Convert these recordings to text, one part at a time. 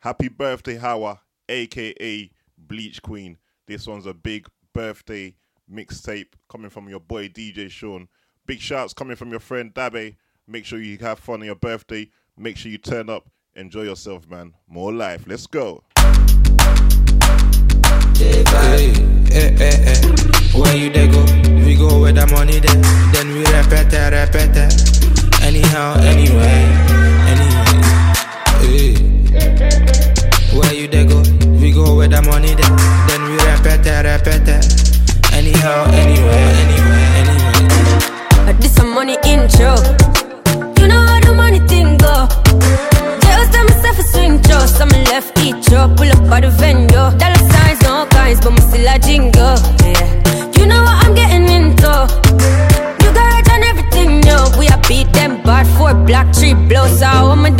Happy birthday, Hawa, aka Bleach Queen. This one's a big birthday mixtape coming from your boy DJ Sean. Big shouts coming from your friend Dabe. Make sure you have fun on your birthday. Make sure you turn up. Enjoy yourself, man. More life. Let's go. Hey, hey, hey. Where you they go? We go with the money then. Then we repeat repeat. Anyhow, anyway, anyway. Hey. With the money then. Then we repeat it, repeat it. Anyhow, anyway, anyway. I did some money intro. You know how the money thing go. Just tell myself a swing show. Some left each up, pull up by the venue. Dollar signs, no kinds, but me still a jingle. Yeah. You know what I'm getting into. You got on everything, yo. We a beat them bad four black tree blows out. What am I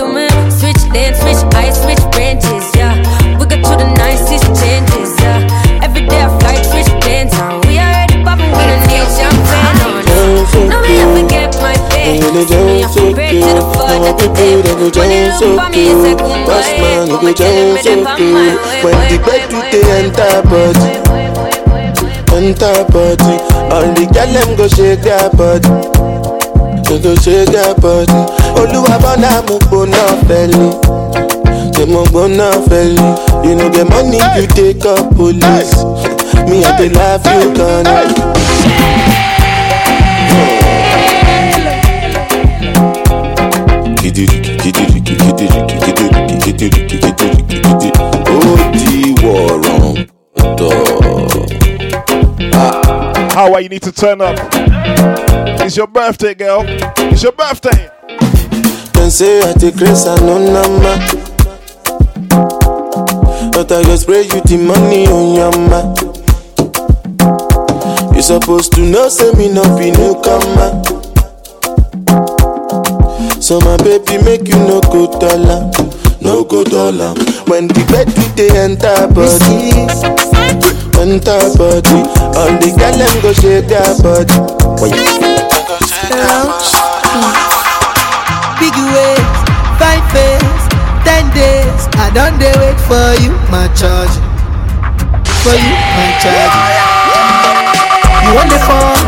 me, it's a good Boss man, you go Telling me down so them on good. my way, When the way, bed way, to way, the way, enter way, body, enter body. All the girl them go shake their body. They go shake their body. Oluwa bona mo gbona fẹli. Say mo gbona fẹli. You know the money you take up police. Me I dey laugh you gonna. How are you need to turn up? It's your birthday, girl. It's your birthday. Dem say I take grace and no number. But I go spray you the money on your ma. You supposed to know, say me no be newcomer. So my baby make you no go dollar, no go dollar. When the bed do they enter body, enter body. All the girl them go shake their body. When you go shake their body. Big ways, five days, ten days. I don't dey wait for you, my charge. For you, my charge. You want the phone,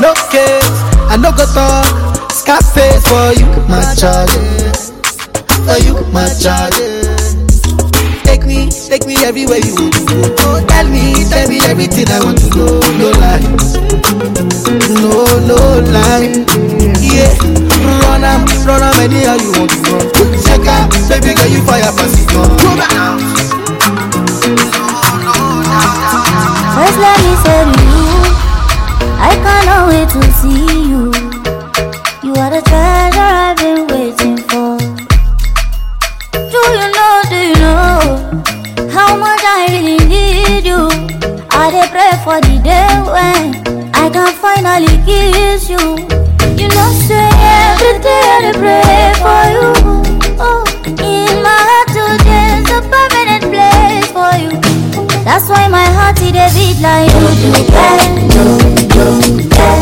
no case. I no go talk, Scarface for you, my charge. For you, my charge. Take me, take me everywhere you want to go. Tell me, tell me everything I want to know. No lies, no, no lie. Yeah, run am, run am anyhow you want to run. Check out, baby girl, you fire pass it on. Go back. First let me to you, I cannot wait to see you. You are the treasure I've been waiting for. Do you know, do you know how much I really need you? I dey pray for the day when I can finally kiss you. You know, every day I pray for you. Oh, in my heart today's a permanent place for you. That's why my heart beat like you do you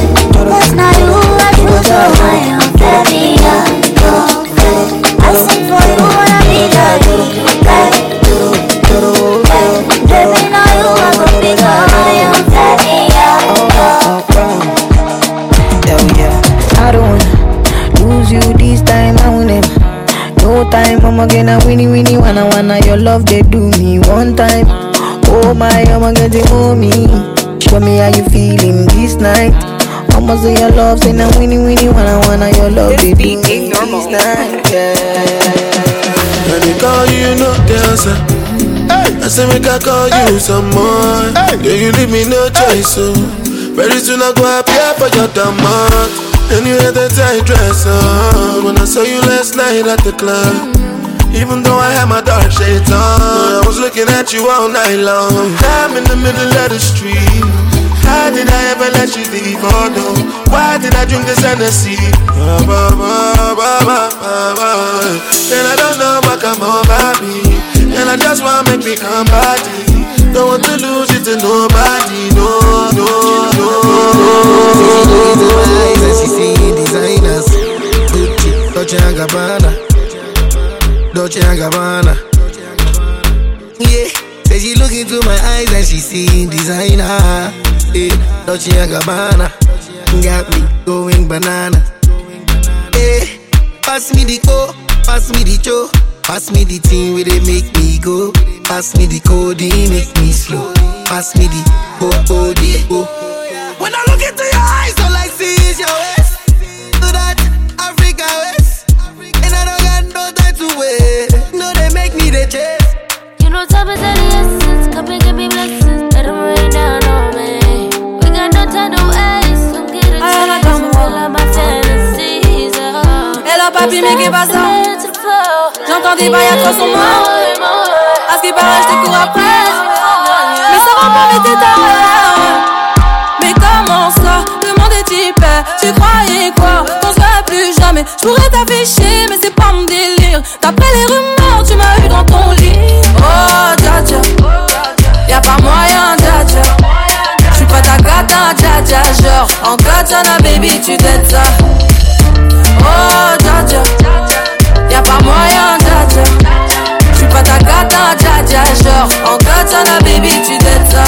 I'm again a winnie winnie wanna wanna your love they do me one time. Oh my, I'm get it me. Show me how you feeling this night. I'ma your love, say now winnie winnie wanna wanna your love they do me this night. Yeah. When they call you, no answer. I say make I call you some more. Yeah, you leave me no choice, so very soon I go appear for your demand. And you had that tight dress on when I saw you last night at the club. Even though I had my dark shades on, I was looking at you all night long. I'm in the middle of the street. How did I ever let you leave? Oh no, why did I drink this Hennessy? Ba, ba. And I don't know what come over me. And I just wanna make me come body. Don't want to lose it to nobody. No, no, no. She seeing designers, Gucci, Dolce and Gabbana, Dolce and Gabbana. Yeah, say she look into my eyes and she see designer. Yeah, Dolce and Gabbana got me going banana. Yeah, pass me the co, pass me the cho, pass me the thing where they make me go. Pass me the code, make me slow. Pass me the oh oh oh. When I look into your eyes, all I see is your waist. To that Africa waist, and I don't got no time to wait. No, they make me the chase. You know, time is the essence. Come and give me blessings. Let them rain down on J'entends des bails à 300 morts. À ce qui paraît, je te cours après. Mais ça va pas vite, t'es Mais comment ça? Monde est hyper. Tu croyais quoi? Qu'on se plus jamais. Je pourrais t'afficher, mais c'est pas mon délire. D'après les rumeurs, tu m'as eu dans ton lit. Oh, dja dja. Y'a pas moyen, dja dja. J'suis pas ta gata, dja dja. Genre, en katana, baby, tu t'aides ça. Oh, dja. Y'a pas moyen, dja dja. J'suis pas ta gata, dja. Genre, en katana, baby, tu ça.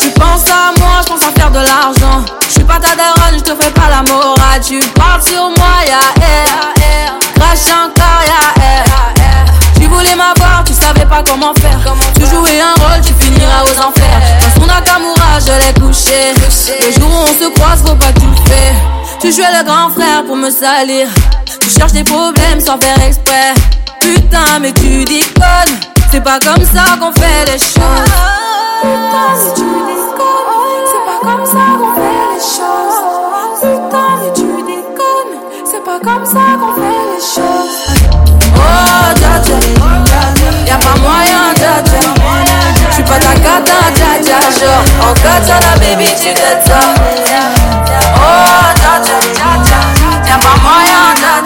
Tu penses à moi, je pense à faire de l'argent. Je suis pas ta daronne, je te fais pas la morale. Tu parles sur moi, ya air. Crash encore, ya. Voulais m'avoir, tu savais pas comment faire. Tu jouais un rôle, tu finiras aux enfers. Dans son Nakamura, je l'ai couché. Le jour où on se croise, faut pas que tu le fais. Tu jouais le grand frère pour me salir. Tu cherches des problèmes sans faire exprès. Putain, mais tu déconnes. C'est pas comme ça qu'on fait les choses. Putain, mais tu déconnes. C'est pas comme ça qu'on fait les choses. Putain, mais tu déconnes. C'est pas comme ça qu'on fait les choses. Dja dja. Genre, en katana, baby, tu t'aides ça. Oh, dja dja. Y'a pas moyen, dja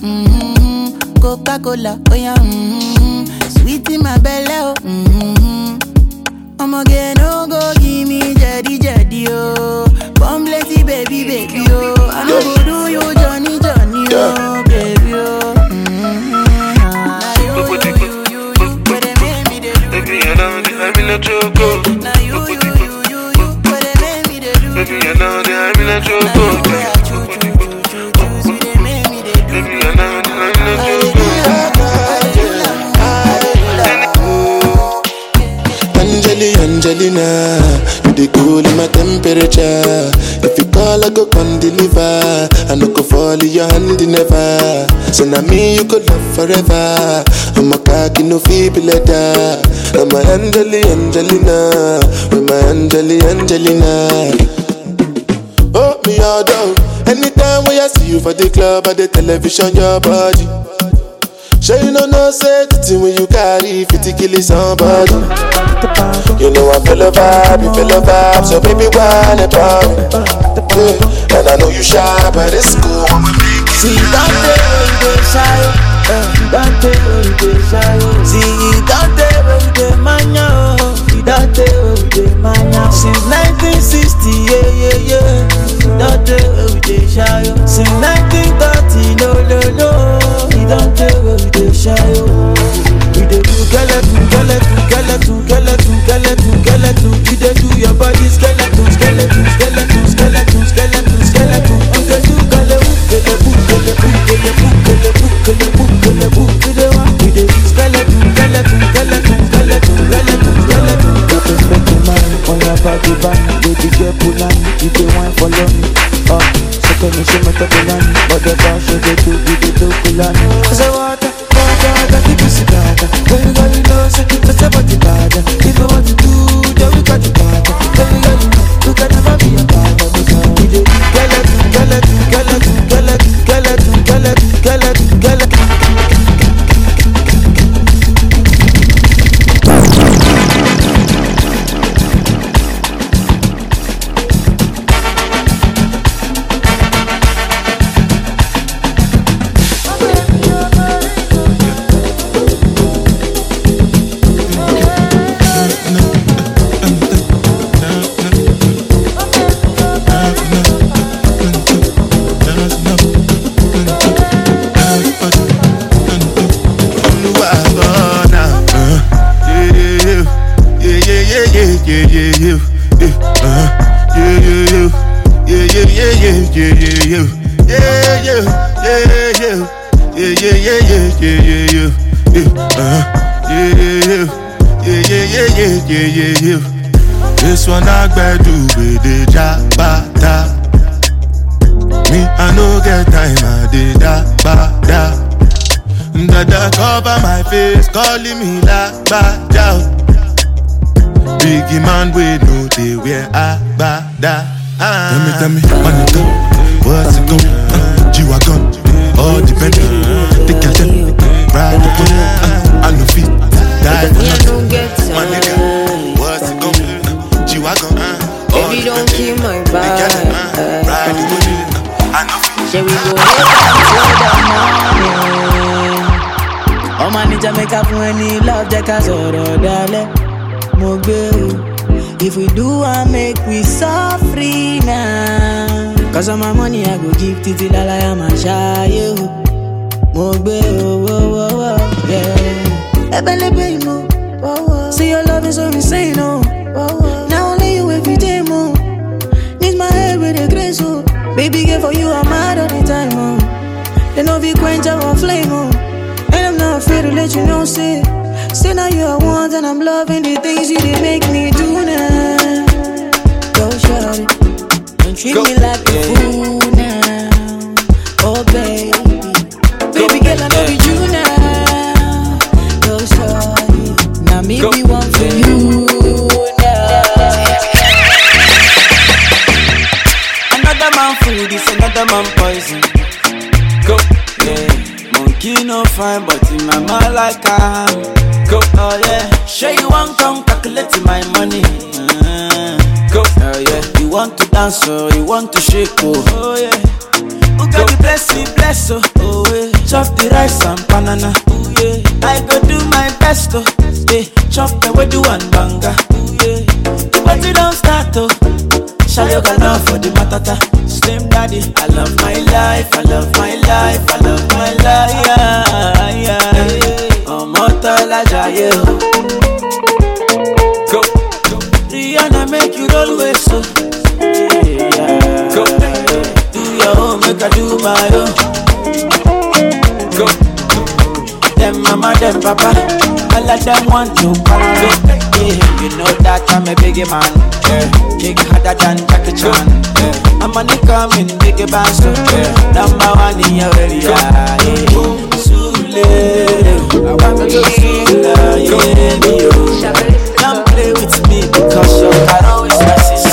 mm-hmm. Coca Cola, oh yeah, mm-hmm. sweet in my belly, oh. Mm-hmm. I'ma get no go give me jetty jetty oh. Come plenty baby baby oh. I know go do you Johnny Johnny oh baby oh. Mm-hmm. Now you you you you you where they make me do. Baby, I know that I'm in a choco. Now you know that I'm in a choco. Angelina, you the cool in my temperature. If you call, I go come deliver. I no go fall in your hand never. So now me you could love forever. I'm a cocky no feeble letter. I'm a Angeli, Angelina, with my Angeli, Angelina. Oh, me all down. Anytime when I see you for the club or the television, your body. Sure you know no say the thing when you carry 50 kill somebody. You know I feel a vibe, you feel a vibe, so baby whine about me. Yeah. And I know you shy, but it's cool. See that day when you shy, uh, that day when you shy. See that day when you mania, oh, that day when you mania. Since 1960, yeah yeah yeah. That day when you shy, oh. Since 1930, You dey do. You dey do your body want, money on your body baby pull on, you me. The on. I say water, water, water, keep it together. Baby girl, you know, say that's your body bad. If I want to do, lì mí lágbájá o. Big man wey no dey wear agbada. Let me, tell me, ah. money. Mẹ́ka fún ẹni love jẹ́ ká sọ̀rọ̀ dalẹ̀ mo gbé o. if we do am make we suffer now. cause of my money i go give títí lálàyé máa ṣááyé o. mo gbé o wo yeah. ẹbẹ̀lẹ́bẹ̀ ìmọ̀ see your love is so insane o. Now only you every day mo. Need my head with a grace, oh. Baby, girl, for you, I'm mad all the time, oh. They know we quench our flame, oh. And I'm afraid to let you know, say. Say now you are one, and I'm loving the things you did make me do now. Go, shorty. Don't treat me like a fool now. Oh, baby. Baby, girl, I know be you now. Go, shorty. Now, me be one for you now. Another man food is another man poison. Go, yeah. Monkey no fine, but in my mind like I am. Go, oh yeah. Sure you want come calculate my money. Uh, go, oh yeah. You want to dance or you want to shake oh, oh yeah. Who got the blessing, bless oh, oh yeah. Chop the rice and banana, oh yeah. I go do my best oh, yeah. Chop the way do one banga, oh yeah. The party don't start oh. Shayo love for the matata. Slim daddy I love my life, I love my life, I love my life. Yeah, yeah. Ọmọ tọ́lá jayé o Go. Rihanna make you roll with so. Yeah. Go. Do your own, make I do my own Them mama, them papa All of them want to go yeah, You know that I'm a biggie man yeah. Kick harder than Jackie Chan yeah. I'm nigga in biggie band yeah. Number one in your area yeah. Sule I want to Sule yeah, yo. Don't play with me because your car always messes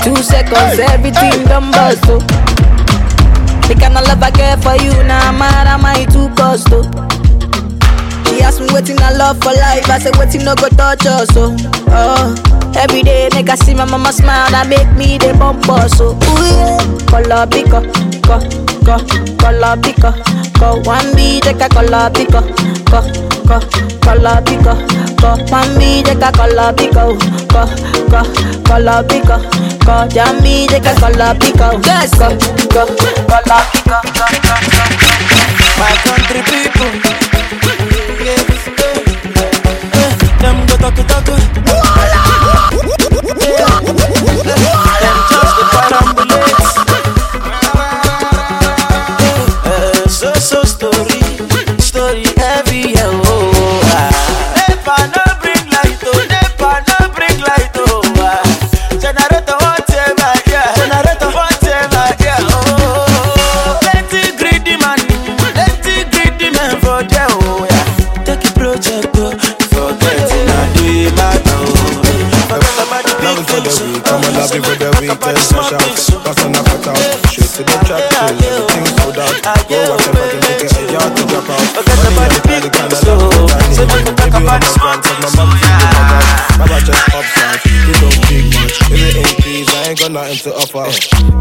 Two seconds, everything done bust. The kind of love I get for you, now nah, mad am I too cost, oh. She asked me waiting I love for life, I said waiting no go touch us, oh. oh. Every day make I see my mama smile, that make me the bump us, so ooh yeah. Color picker, co, co, color picker, co. One B take a color picker, co, co, color picker, Go, mami jẹ́ ká kọ́lọ́ bí kò kọ́ kọ́ kọ́lọ́ bí kò kọ́ jami jẹ́ ká kọ́lọ́ bí kò kọ́ kọ́ kọ́lọ́ bí. My country people, yes, eh, eh, them go talk talk. To offer.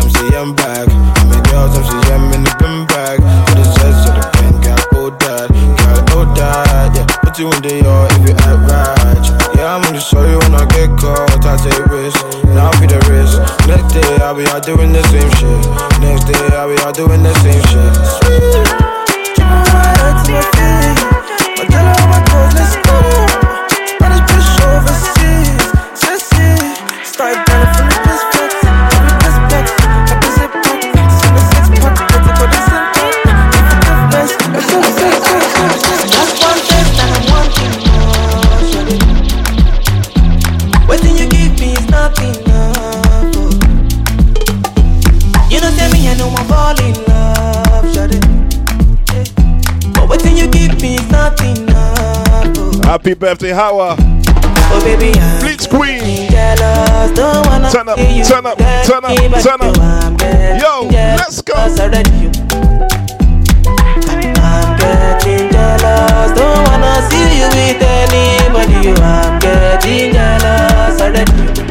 MCM back, I'm in girls, MCM in the bin bag? For the zest of the pen, got old dad Got old dad, yeah. Put you in the yard if you act right. Yeah, I'm only sorry when I get caught. I take risks, now I'll be the risk. Next day, I'll be out doing the same shit. Next day, I'll be out doing the same shit. Sweet, keep my head to my feet My girl my toes, let's go Happy birthday, Hawa. Oh baby, Bleach Queen. jealous. Turn up, turn up, turn up, turn up. but I'm getting Yo, let's go. I'm getting jealous. Don't wanna see you with anybody. I'm getting jealous already.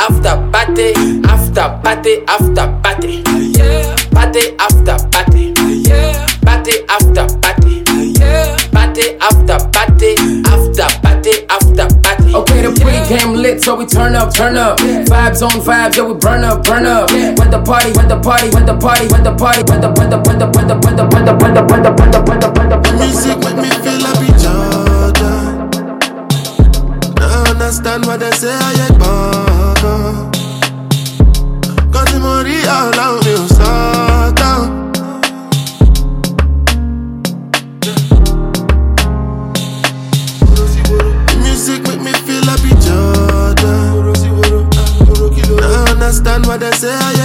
After party. After party after party. Party after party. Party after party. Party after party. After party after party. Okay, the pre-game lit, so we turn up, turn up. Vibes on vibes, yeah, we burn up, burn up. When the party, when the party, when the party, when the party, when the when the when the when the when the when the when the when the when the when the when the when the Music make me feel happy, Jordan. Now understand what they say, I get bugger. Music make me feel. Now understand they say, I.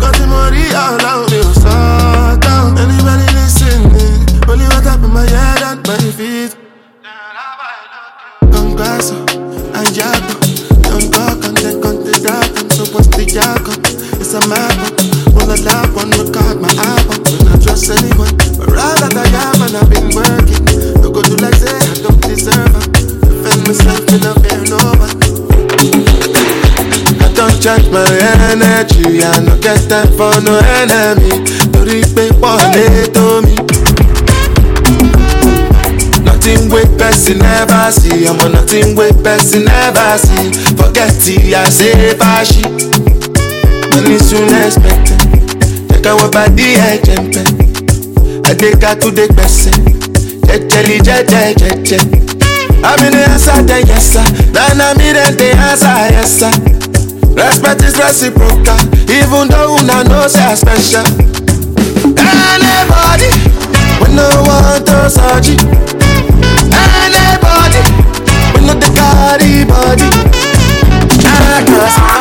Cause the money all you start down. Anybody listening? Only what up my head and my feet. It's a map up. Wanna one record my album. I trust anyone, but rather I am and I've been working. No go do like say I don't deserve it. Defend myself, me no fear no one. I don't charge my energy. I no get time for no enemy. Torí pé wọlé tó mi. Nothing wey person never see. I'm on nothing wey person never see. Forget it, I say fashi. Money soon expected. Check out body I jump. I take out to the person. Jelly, jelly, jelly, I'm in the answer, then yes sir. Then I'm in the answer, yes sir. Respect is reciprocal, even though una know say I special. Anybody, When no one to search Anybody, we no the carry body. I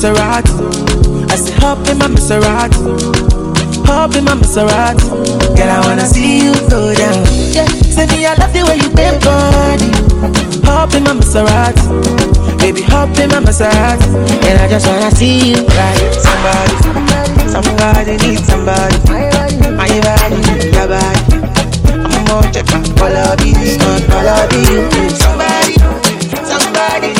Maserati. I said hop in my Maserati. Hop in my Maserati. Girl, I wanna see you go down. Yeah, say me I love the way you bend body. Hop in my Maserati. Baby, hop in my Maserati. And I just wanna see you right. Somebody, somebody needs somebody. My body, your body. I'm gonna check my quality, not quality. Somebody, somebody needs somebody.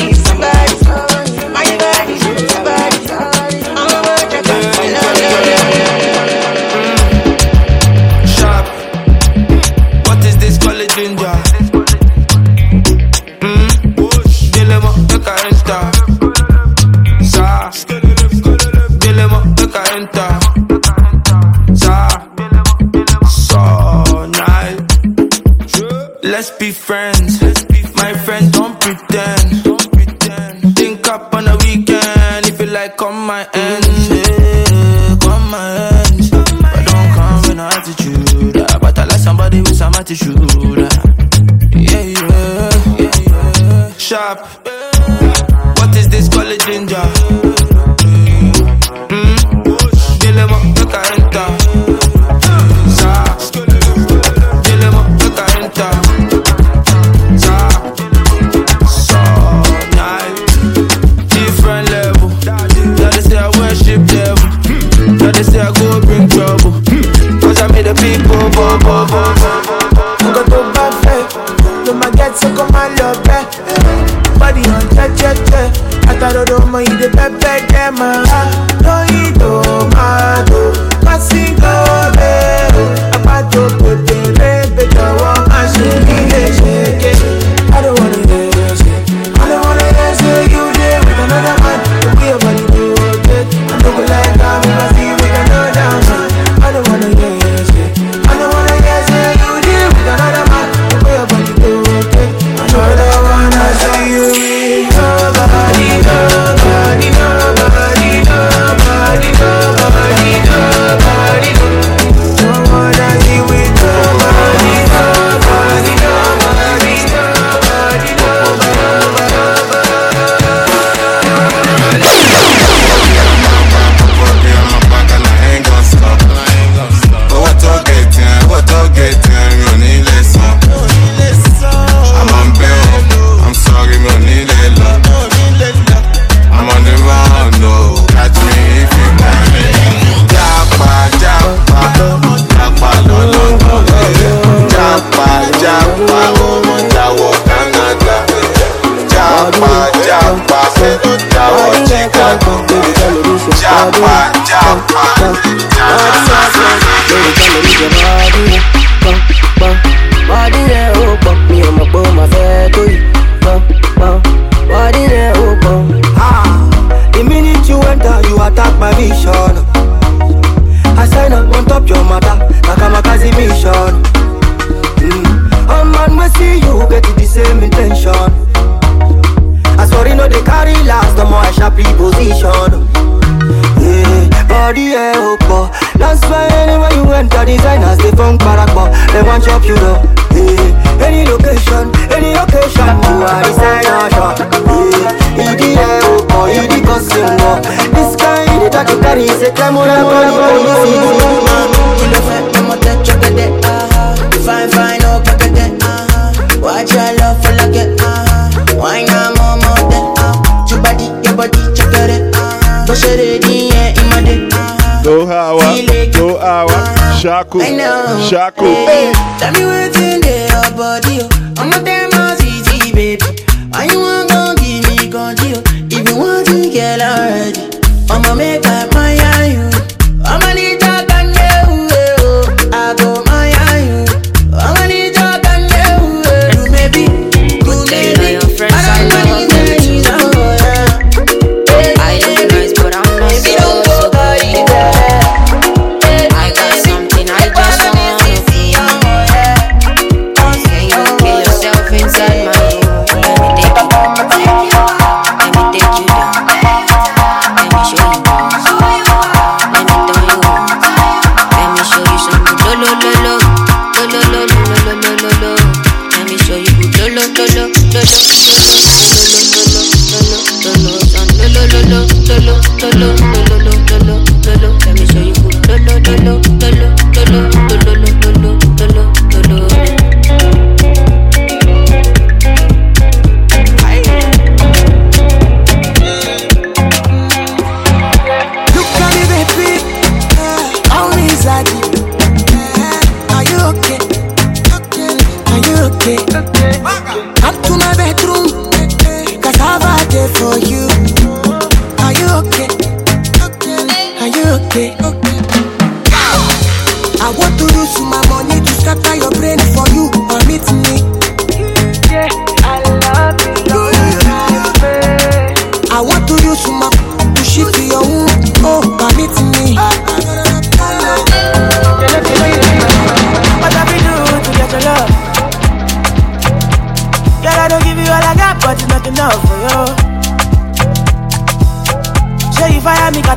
Chaco. Hey,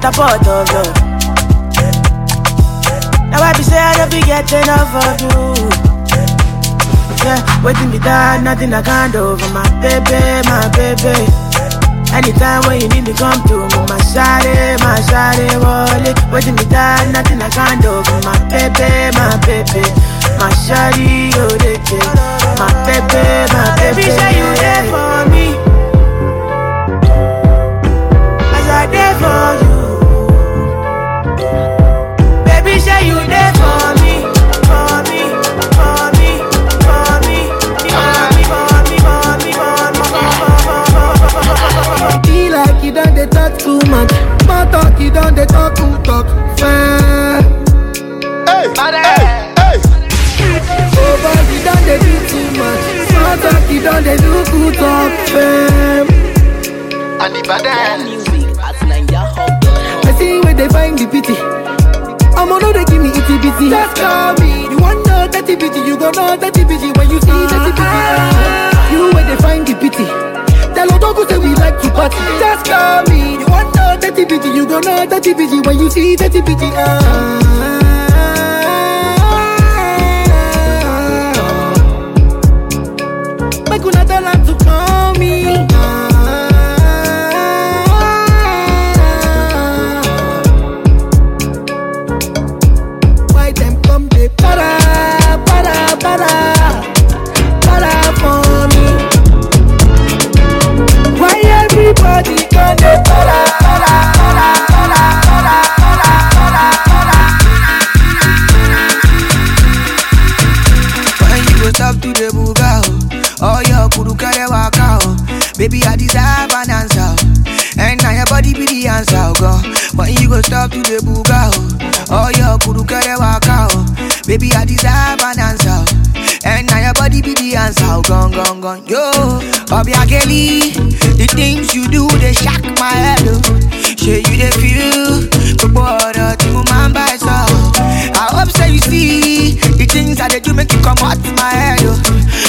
a pot of love. Now I be say I don't be getting enough of you. Yeah, waiting me done, nothing I can't do for my baby, my baby. Anytime when you need me, come to me, my shawty, my shawty, wallet. Waiting me done, nothing I can't do for my baby, my baby, my shawty, oh.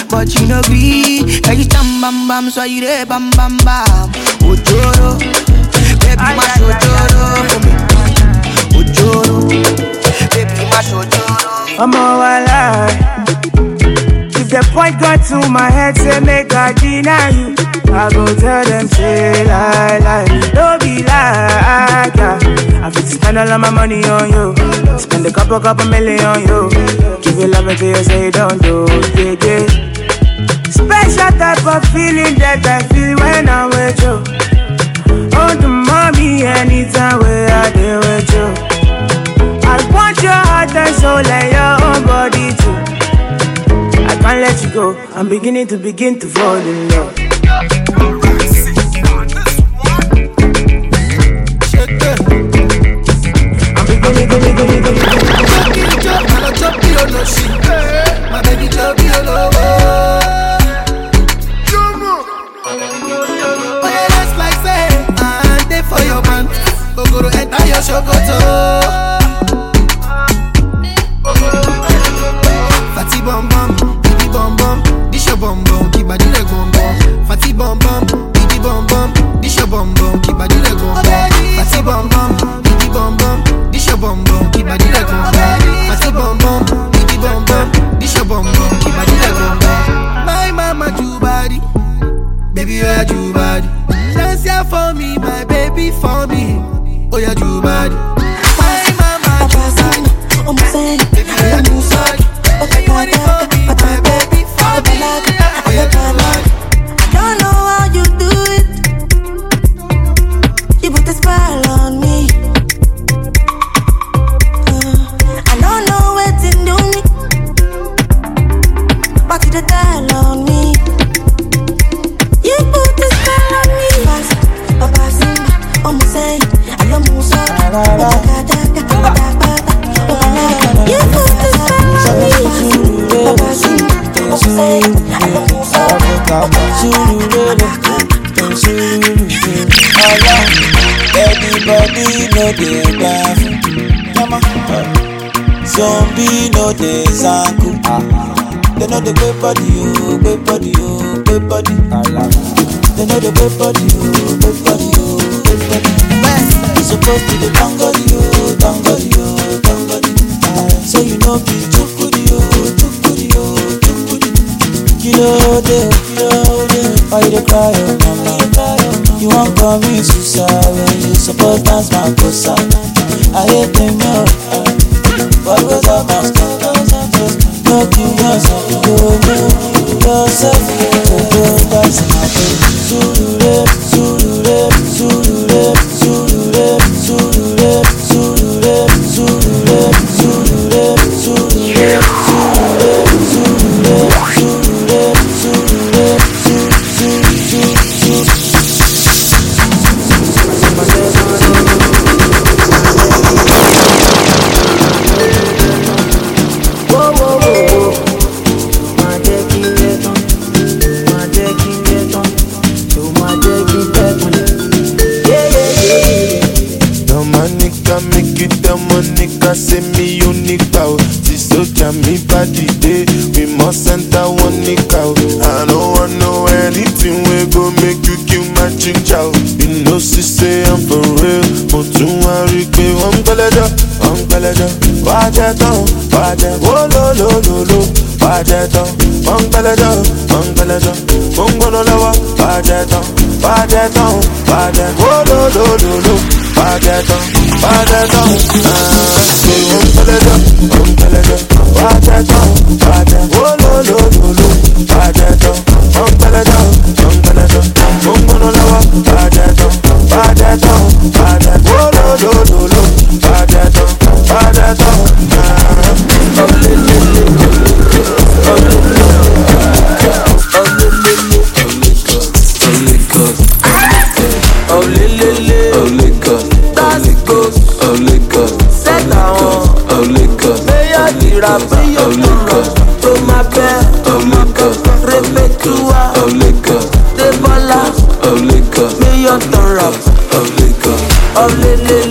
But you know be, cause you tam bam bam, so you there bam bam bam. Oh, ojoro, oh, baby my ojoro. Ojoro, baby my ojoro. I'm all alive. If the point got to my head, say make I deny you. I go tell them, say lie, lie, don't be lie, yeah. I fit spend all of my money on you, spend a couple, couple million on you. Give you love until you say don't do, yeah, yeah. Special type of feeling that I feel when I'm with you. Oh, the mommy, anytime where I deal with you. I want your heart and soul and your own body too can't let you go. I'm beginning to begin to fall in love. I'm. My baby, chop enter your shokoto. for me. Oh yeah, you bad. Out. See soldier me body day. We must enter one nick out. I don't want know anything we go make you kill my ginger. You know she say I'm for real. Mo tún wá rí i pé wọ́n ń gbẹ́lẹ́jọ́, wọ́n ń gbẹ́lẹ́jọ́. Wá jẹ́ tán, wá jẹ́ wó lólólóló. Wá jẹ́ tán, wọ́n ń gbẹ́lẹ́jọ́, wọ́n. Mo ń gbóná lọ́wọ́, wá jẹ́ tán, wá jẹ́ tán, wá jẹ́ wó lólólóló. Wá jẹ́ tán, wá jẹ́ tán. Pàtẹ́tọ̀, òǹtẹ̀lẹ́tọ̀, òǹtẹ̀lẹ́tọ̀, pàtẹ́tọ̀. Rabba, oh Lucas, oh my bad, oh Lucas, Rebetua, oh Lucas, oh Lucas, million ton rap, oh Lucas, oh Lele.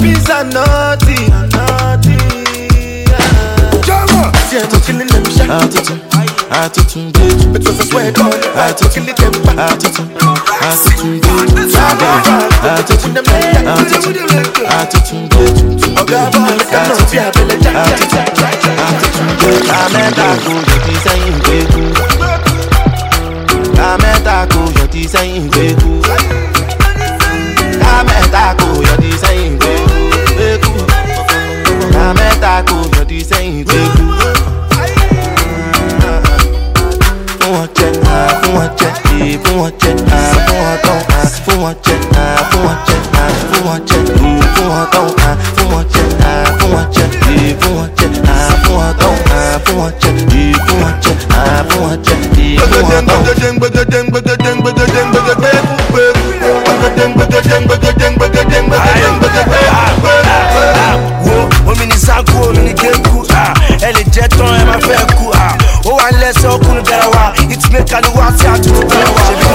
Peace and naughty, naughty. Siento killing them shit. Attitude, attitude, bitch. It was a sweat on. Attitude, attitude, attitude, bitch. Attitude, attitude, attitude, bitch. Oga, attitude, attitude, attitude, bitch. I met that girl, your design way. I met that girl, your design way. I met that girl, your design Àmẹ́ta kò yọtí sẹ́yìn gbèjú. fún wọn jẹ ah, fún wọn jẹ ee fún wọn jẹ ah, fún wọn tán ah, fún wọn jẹ ah, fún wọn jẹ ah, fún wọn jẹ ee fún wọn tán ah, fún wọn jẹ ah, fún wọn jẹ ee fún wọn jẹ ah, fún wọn tán ah, fún wọn jẹ ee fún wọn jẹ ah, fún wọn jẹ ee fún wọn tán. wo omi ní sanku omi ní kéku ẹ lè jẹ tán ẹ máa fẹ́ kú ah. ó wà lẹ́sẹ̀ ọkùnrin garawa ìtúmẹ̀ká ni wọ́n á sí àtúntò garawa.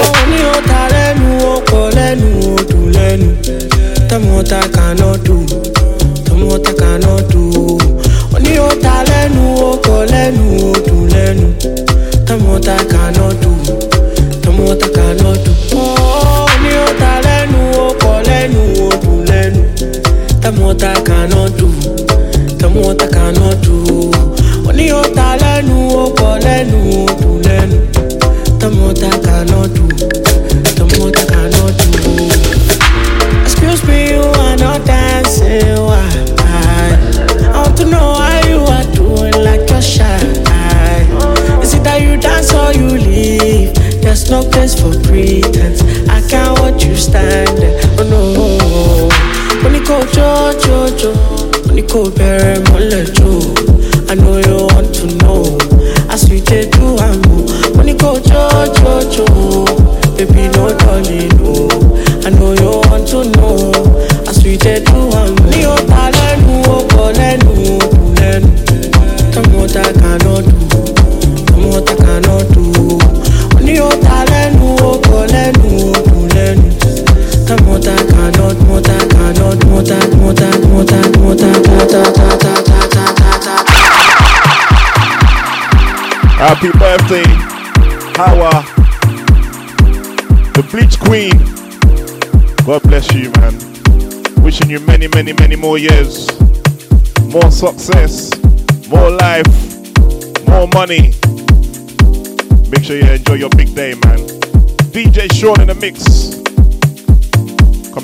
cold, bear, the too. birthday, power the Bleach Queen. God bless you, man. Wishing you many, many, many more years, more success, more life, more money. Make sure you enjoy your big day, man. DJ Sean in the mix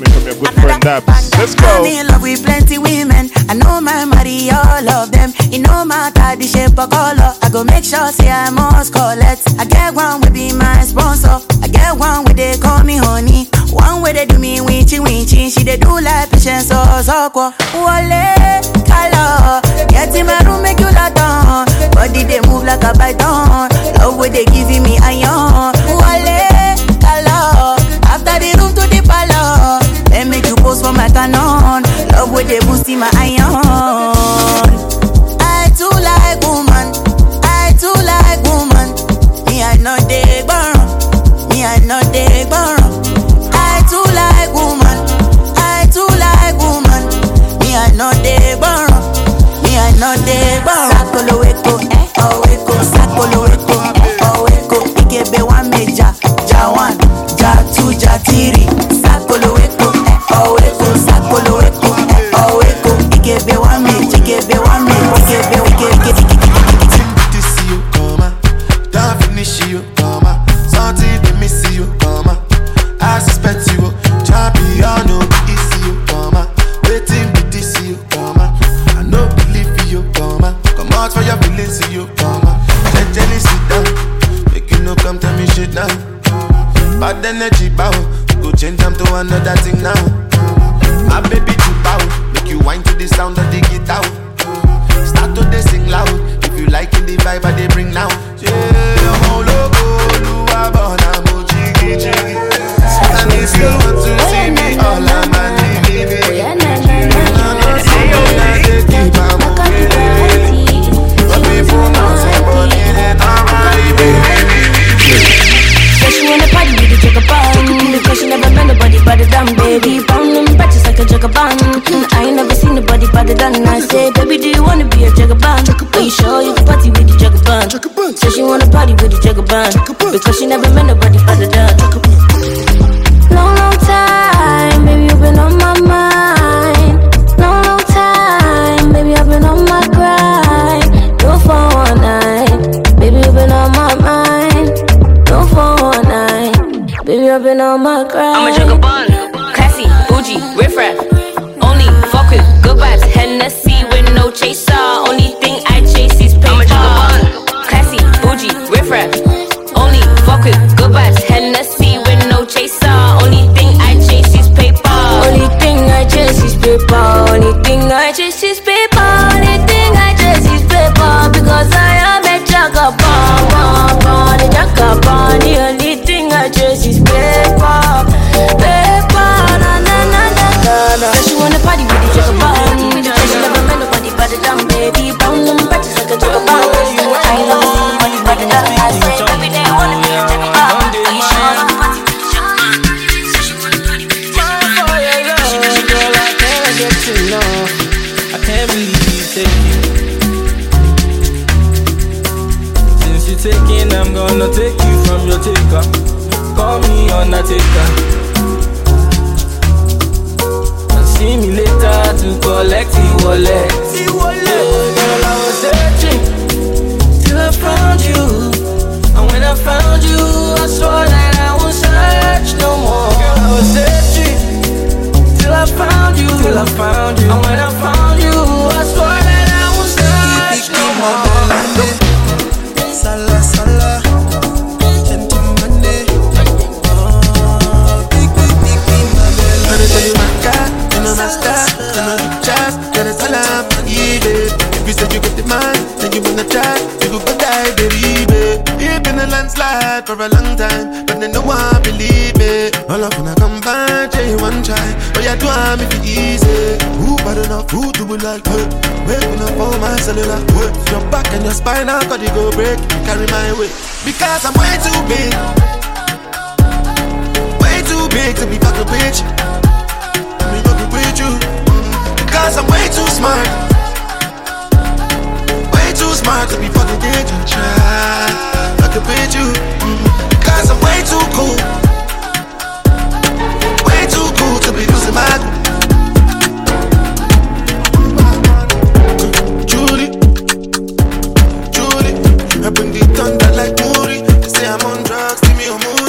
coming from your good friend Dabs. Let's go. I'm in love with plenty women. I know my money, all of them. It no matter the shape or color. I go make sure say I must collect. I get one will be my sponsor. I get one where they call me honey. One way they do me winchy winchy. She they do like patience or soko. Wale, color. Get in my room, make you lot on. Body they move like a python. Love where they giving me iron. they boosting my iron. I too like woman, I too like woman. Me I know they burn, me I know they burn. I too like woman, I too like woman. Me I know they burn, me I know they burn. Sakolo eko, eh? oh eko, sakolo eko, eh. oh eko. Ikebe one major, ja one, ja two, ja three. she never met nobody other than for a long time, but they know one believe it. All up when I come back, you one try, but yeah, do I'm if it easy. Who bad enough, who to be like, hey, waking up on my cellular, hey, your back and your spine, I got go break, carry my weight, because I'm way too big. Way too big to be fucking with you. Me fucking with you. Because I'm way too smart. Too smart to be fucking you. Mm, Try fucking with you. Because I'm way too cool. Way too cool to be losing my Julie, Julie, I bring the thunder like. They say I'm on drugs, give me a Moody.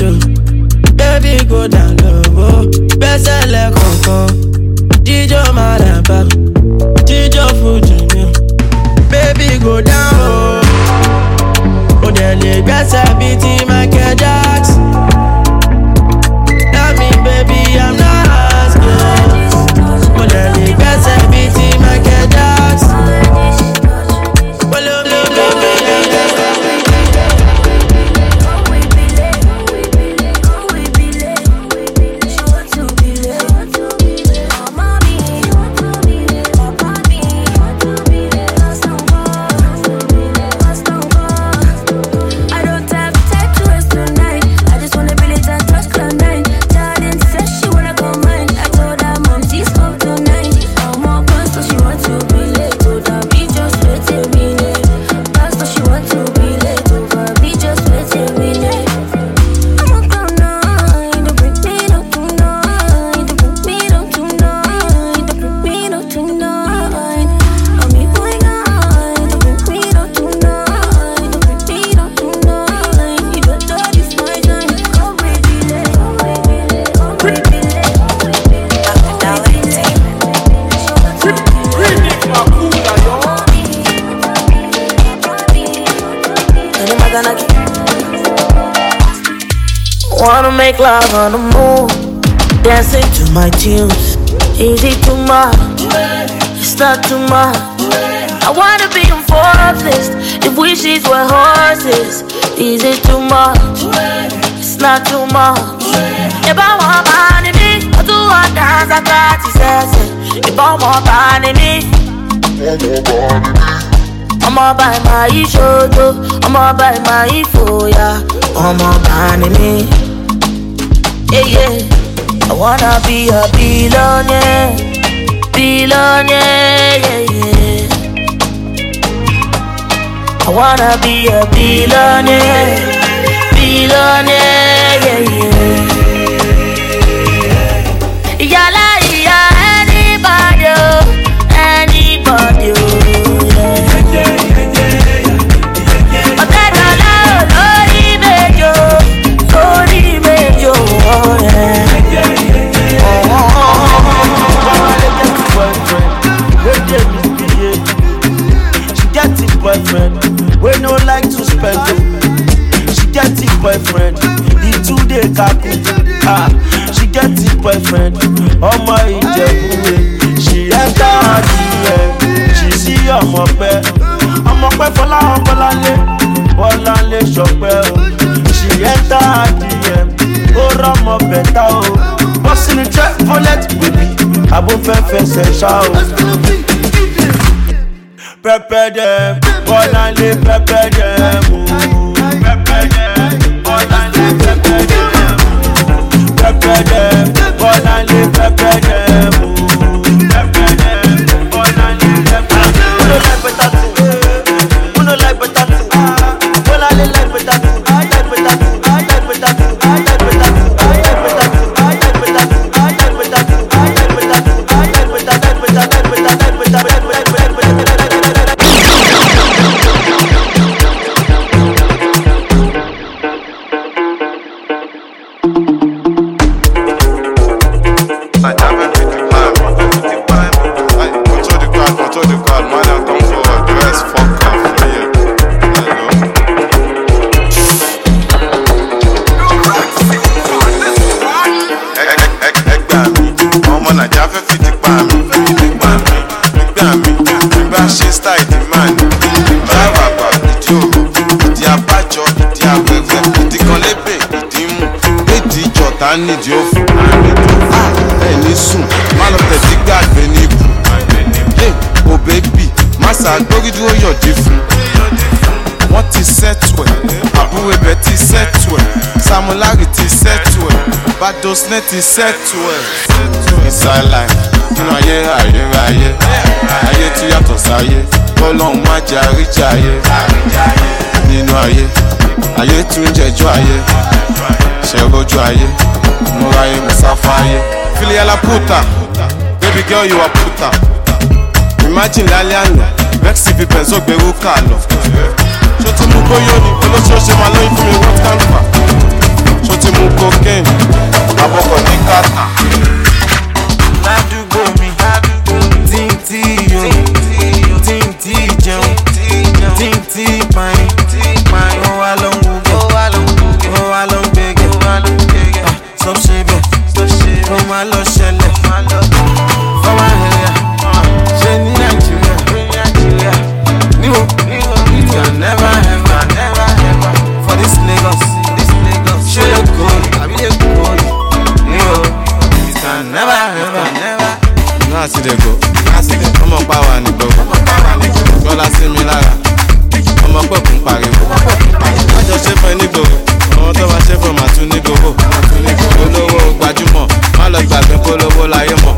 Jò. Baby go down low, dẹ́sẹ̀lẹ̀ kọ̀ọ̀kan, jíjó máa dàbà, love on the moon, dancing to my tunes. It too much? It's not too much. I wanna be on Forbes list if wishes were horses. It too much? It's not too much. If I want money, me, I do want dance, I got to say, If I want money, me, ọmọ bá máa yí ṣojo ọmọ bá máa yí fòyà ọmọ bá ní mi. Eye, I wanna be a billionaire, billionaire, yeah, yeah. I wanna be a billionaire, billionaire, yeah, yeah. Boyfriend, he too dey kaku. Ah, she get it boyfriend, ọmọ Ìjẹ̀bú-Òde. She enter her DM, she see ọmọ pẹ́. Ọmọ pẹ́ Fọláhàn Bọ́láńlé, Bọ́láńlé Ṣọpẹ́ o. She enter her DM, ó rọ́mọ bẹ̀tà o. Bọ́sì ni check bullet baby, àbò fẹ́ fẹsẹ̀ ṣá o. Pẹpẹ dem, Bọ́láńlé pẹpẹ badosne ti ẹ̀. ìsàlàyé nínú ayé ayérayé ayé. Tí yàtọ̀ sáyé. Bọ́lọ́hún má jẹ́ àríjàyé. Nínú ayé ayé tún jẹjọ́ ayé. Ṣẹ̀rọ̀jú ayé? Múra ayé musafa ayé. filiala puta. Baby girl you are puta. Imagine lálẹ́ àná vexy fi benzo gbèrú kà lọ. ṣó ti mú bóyá ni? Olóṣooṣe máa lóyún fún mi what can fa ṣó ti mú cocaine abọ́kọ̀ ní kàtà. ládùúgbò accident go accident ọmọ pàwà nìgbò gbọ́lá sí mi lára. Ọmọ pẹ̀ kún pariwo. Àjọ ṣẹ́fẹ̀ nígboro àwọn tó bá ṣẹ́fẹ̀ màtún nígboro olówó gbajúmọ̀. Má lọ gbàgbé kólówó láyé mọ́.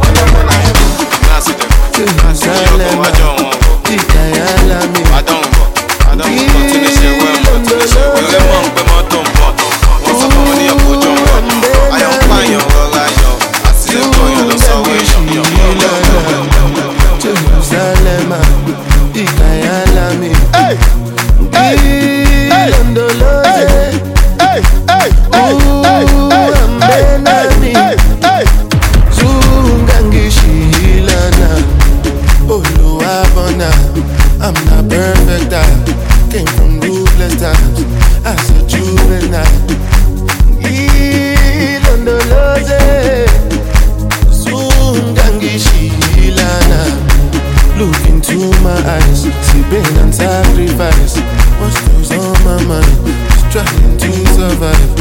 through my eyes. See pain and sacrifice. What's goes on my mind? Just trying to survive.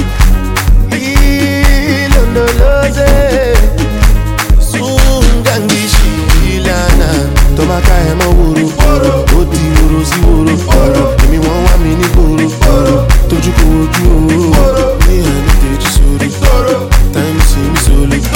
Lilondoloze Sungangishilana Tomaka emo woro O ti woro si woro Ọ̀rọ̀ èmi wọ́n wá mi ní gbòòrò Ọ̀rọ̀ tójú kò ojú ooo Ní àná kejì sórí Time seems so late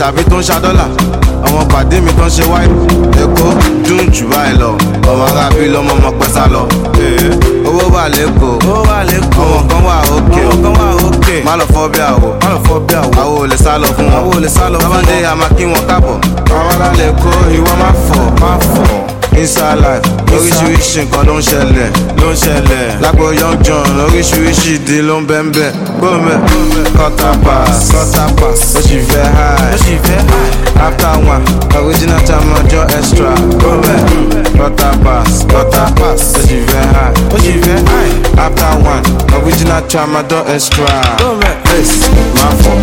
àṣàbí tó ń ṣa dọ́là. Àwọn pàdé mi tó ń ṣe wáyé. Èkó dùn jù báyìí lọ. Ọmọ arábí lọmọ ọmọ pẹ́ sá lọ. Ee, owó wà lẹ́kọ̀ọ́ ọmọ kan wà òkè. Má lọ fọ́ bí àwò àwò ò lè sá lọ fún wọn. Tábàdé àmà kí wọn káàbọ̀. Àwọn ará lẹ́kọ̀ọ́ ìwọ má fọ̀ má fọ̀ inside life oríṣiríṣi nǹkan ló ń ṣẹlẹ̀ ló ń ṣẹlẹ̀. Lágbo young john oríṣiríṣi ìdí ló ń bẹ́ẹ̀ gbọ́mẹ̀ quarter pass quarter pass ó sì fẹ́ high. Ó sì fẹ́ high. After one original time ọjọ́ extra. Gbọ́mẹ̀ quarter pass quarter pass ó sì fẹ́ high. Ó sì fẹ́ high. After one original time ọjọ́ extra. Gbọ́mẹ̀ ace máa fọ̀.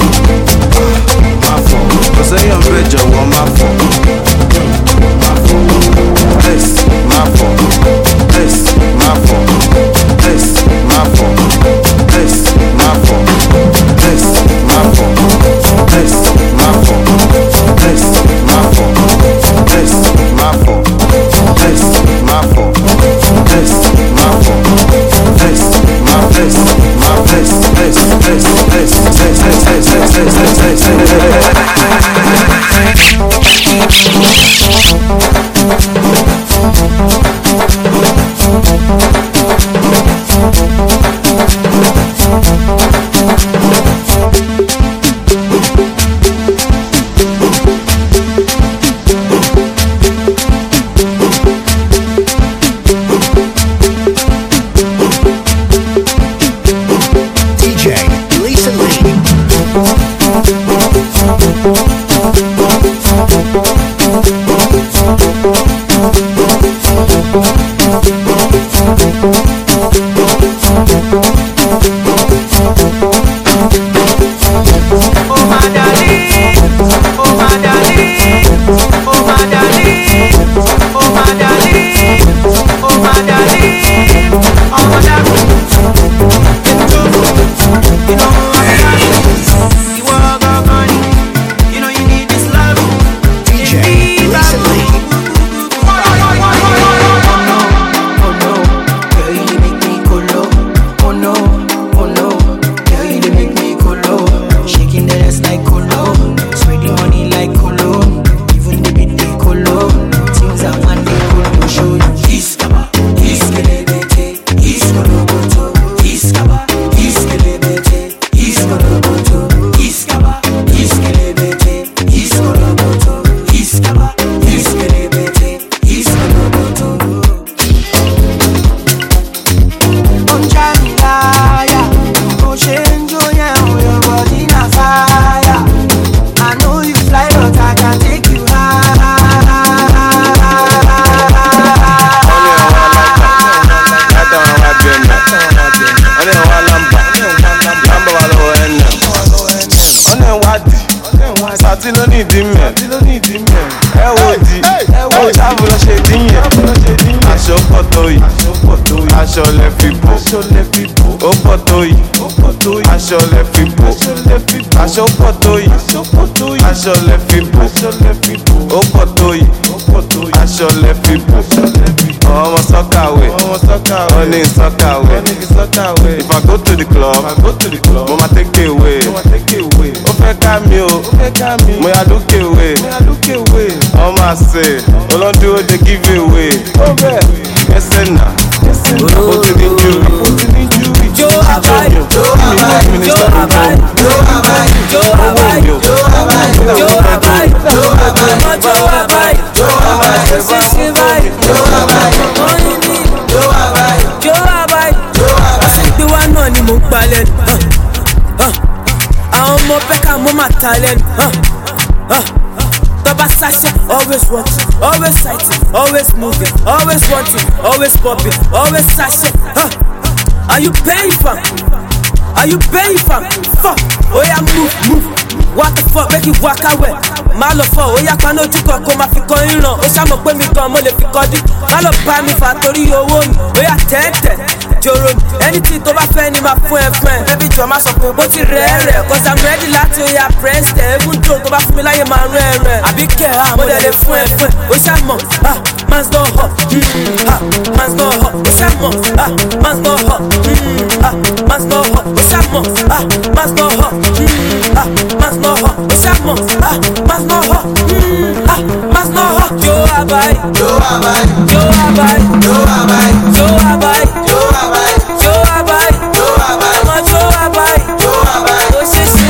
Máa fọ̀. Kò sẹ́yìn ọ̀bẹ jọ̀wọ́ máa fọ̀ This my. This. This. This. This. This. This. This. This. This. This this this. Ó ní sọ́kàwé if i go to the club mo ma take away. ó fẹ́ ká mi o. Mo yà lókè wé ọmọ àṣẹ olóńdúró dey give away. Ẹsẹ̀ nà. Ó ti ní júwì. Jó àbáyé, jó àbáyé, jó àbáyé, jó àbáyé, jó àbáyé, jó àbáyé, jó àbáyé, jó àbáyé, ọmọ jó àbáyé, jó àbáyé, sísí báyìí, jó àbáyé, náà ni mò ń pa lẹ́nu. hàn, hàn. Àwọn ọmọ bẹ́ka mo máa ta lẹ́nu. Uh, hàn, uh, hàn. Uh. Tọ́ba ṣaṣẹ́, always watching, always sighting, always moving, always wanting, always popping, always ṣaṣẹ́. hàn. Are you paying fam? Are you paying fam? Fuck, oh oya move, move. What the fuck, make it walk away. Má lọ fọ, oh oya paná ojú kan kó máa fi kan ìran. Ó ṣàmọ̀ pé mi gan mo lè fi kọ́dí. Má lọ bá mi fà torí owó mi. Oh oya tẹ́tẹ̀, jòrò mi. Anything tó bá fẹ́ ni máa fún ẹ fún ẹ. Bébí jọ máa sọ pé bó ti rẹ̀ rẹ̀. Cause I'm ready láti oya press tẹ̀. Egun tó tó bá fún mi láyé máa rún ẹ rẹ̀. Àbí kẹ̀ á mo dẹ̀ lè fún ẹ fún ẹ. Ó ṣàmọ̀, ah, man's gone hot. Mm, ah, man's gone hot. Ó ṣàmọ̀, ah, man's gone hot. Mm, ah, man's gone hot. Ó ṣàmọ̀, ah, man's gone hot. Mm, ah, man's gone hot. Ó ṣàmọ̀, ah, man's gone hot. Ah, man's gone hot. Jó àbáyé, jó àbáyé, jó àbáyé, jó àbáyé, jó àbáyé,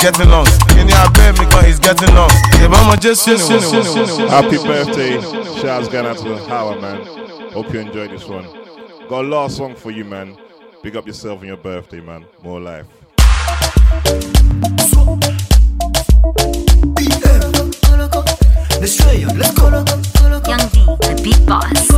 My hair is getting long. Kini abẹ́ mi gan is getting long. Ìbọn ọmọ Jésù ni wọ́n. Happy birthday. Shouts going out to Hawa, man. Hope you enjoyed this one. Got a last song for you, man. Big up yourself on your birthday, man. More life. Young D, the beat boss.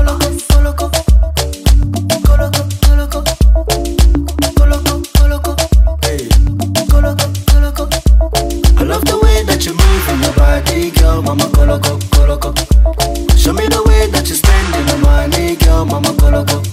mama coloco, coloco. Show me the way that you spending the money, girl, mama coloco.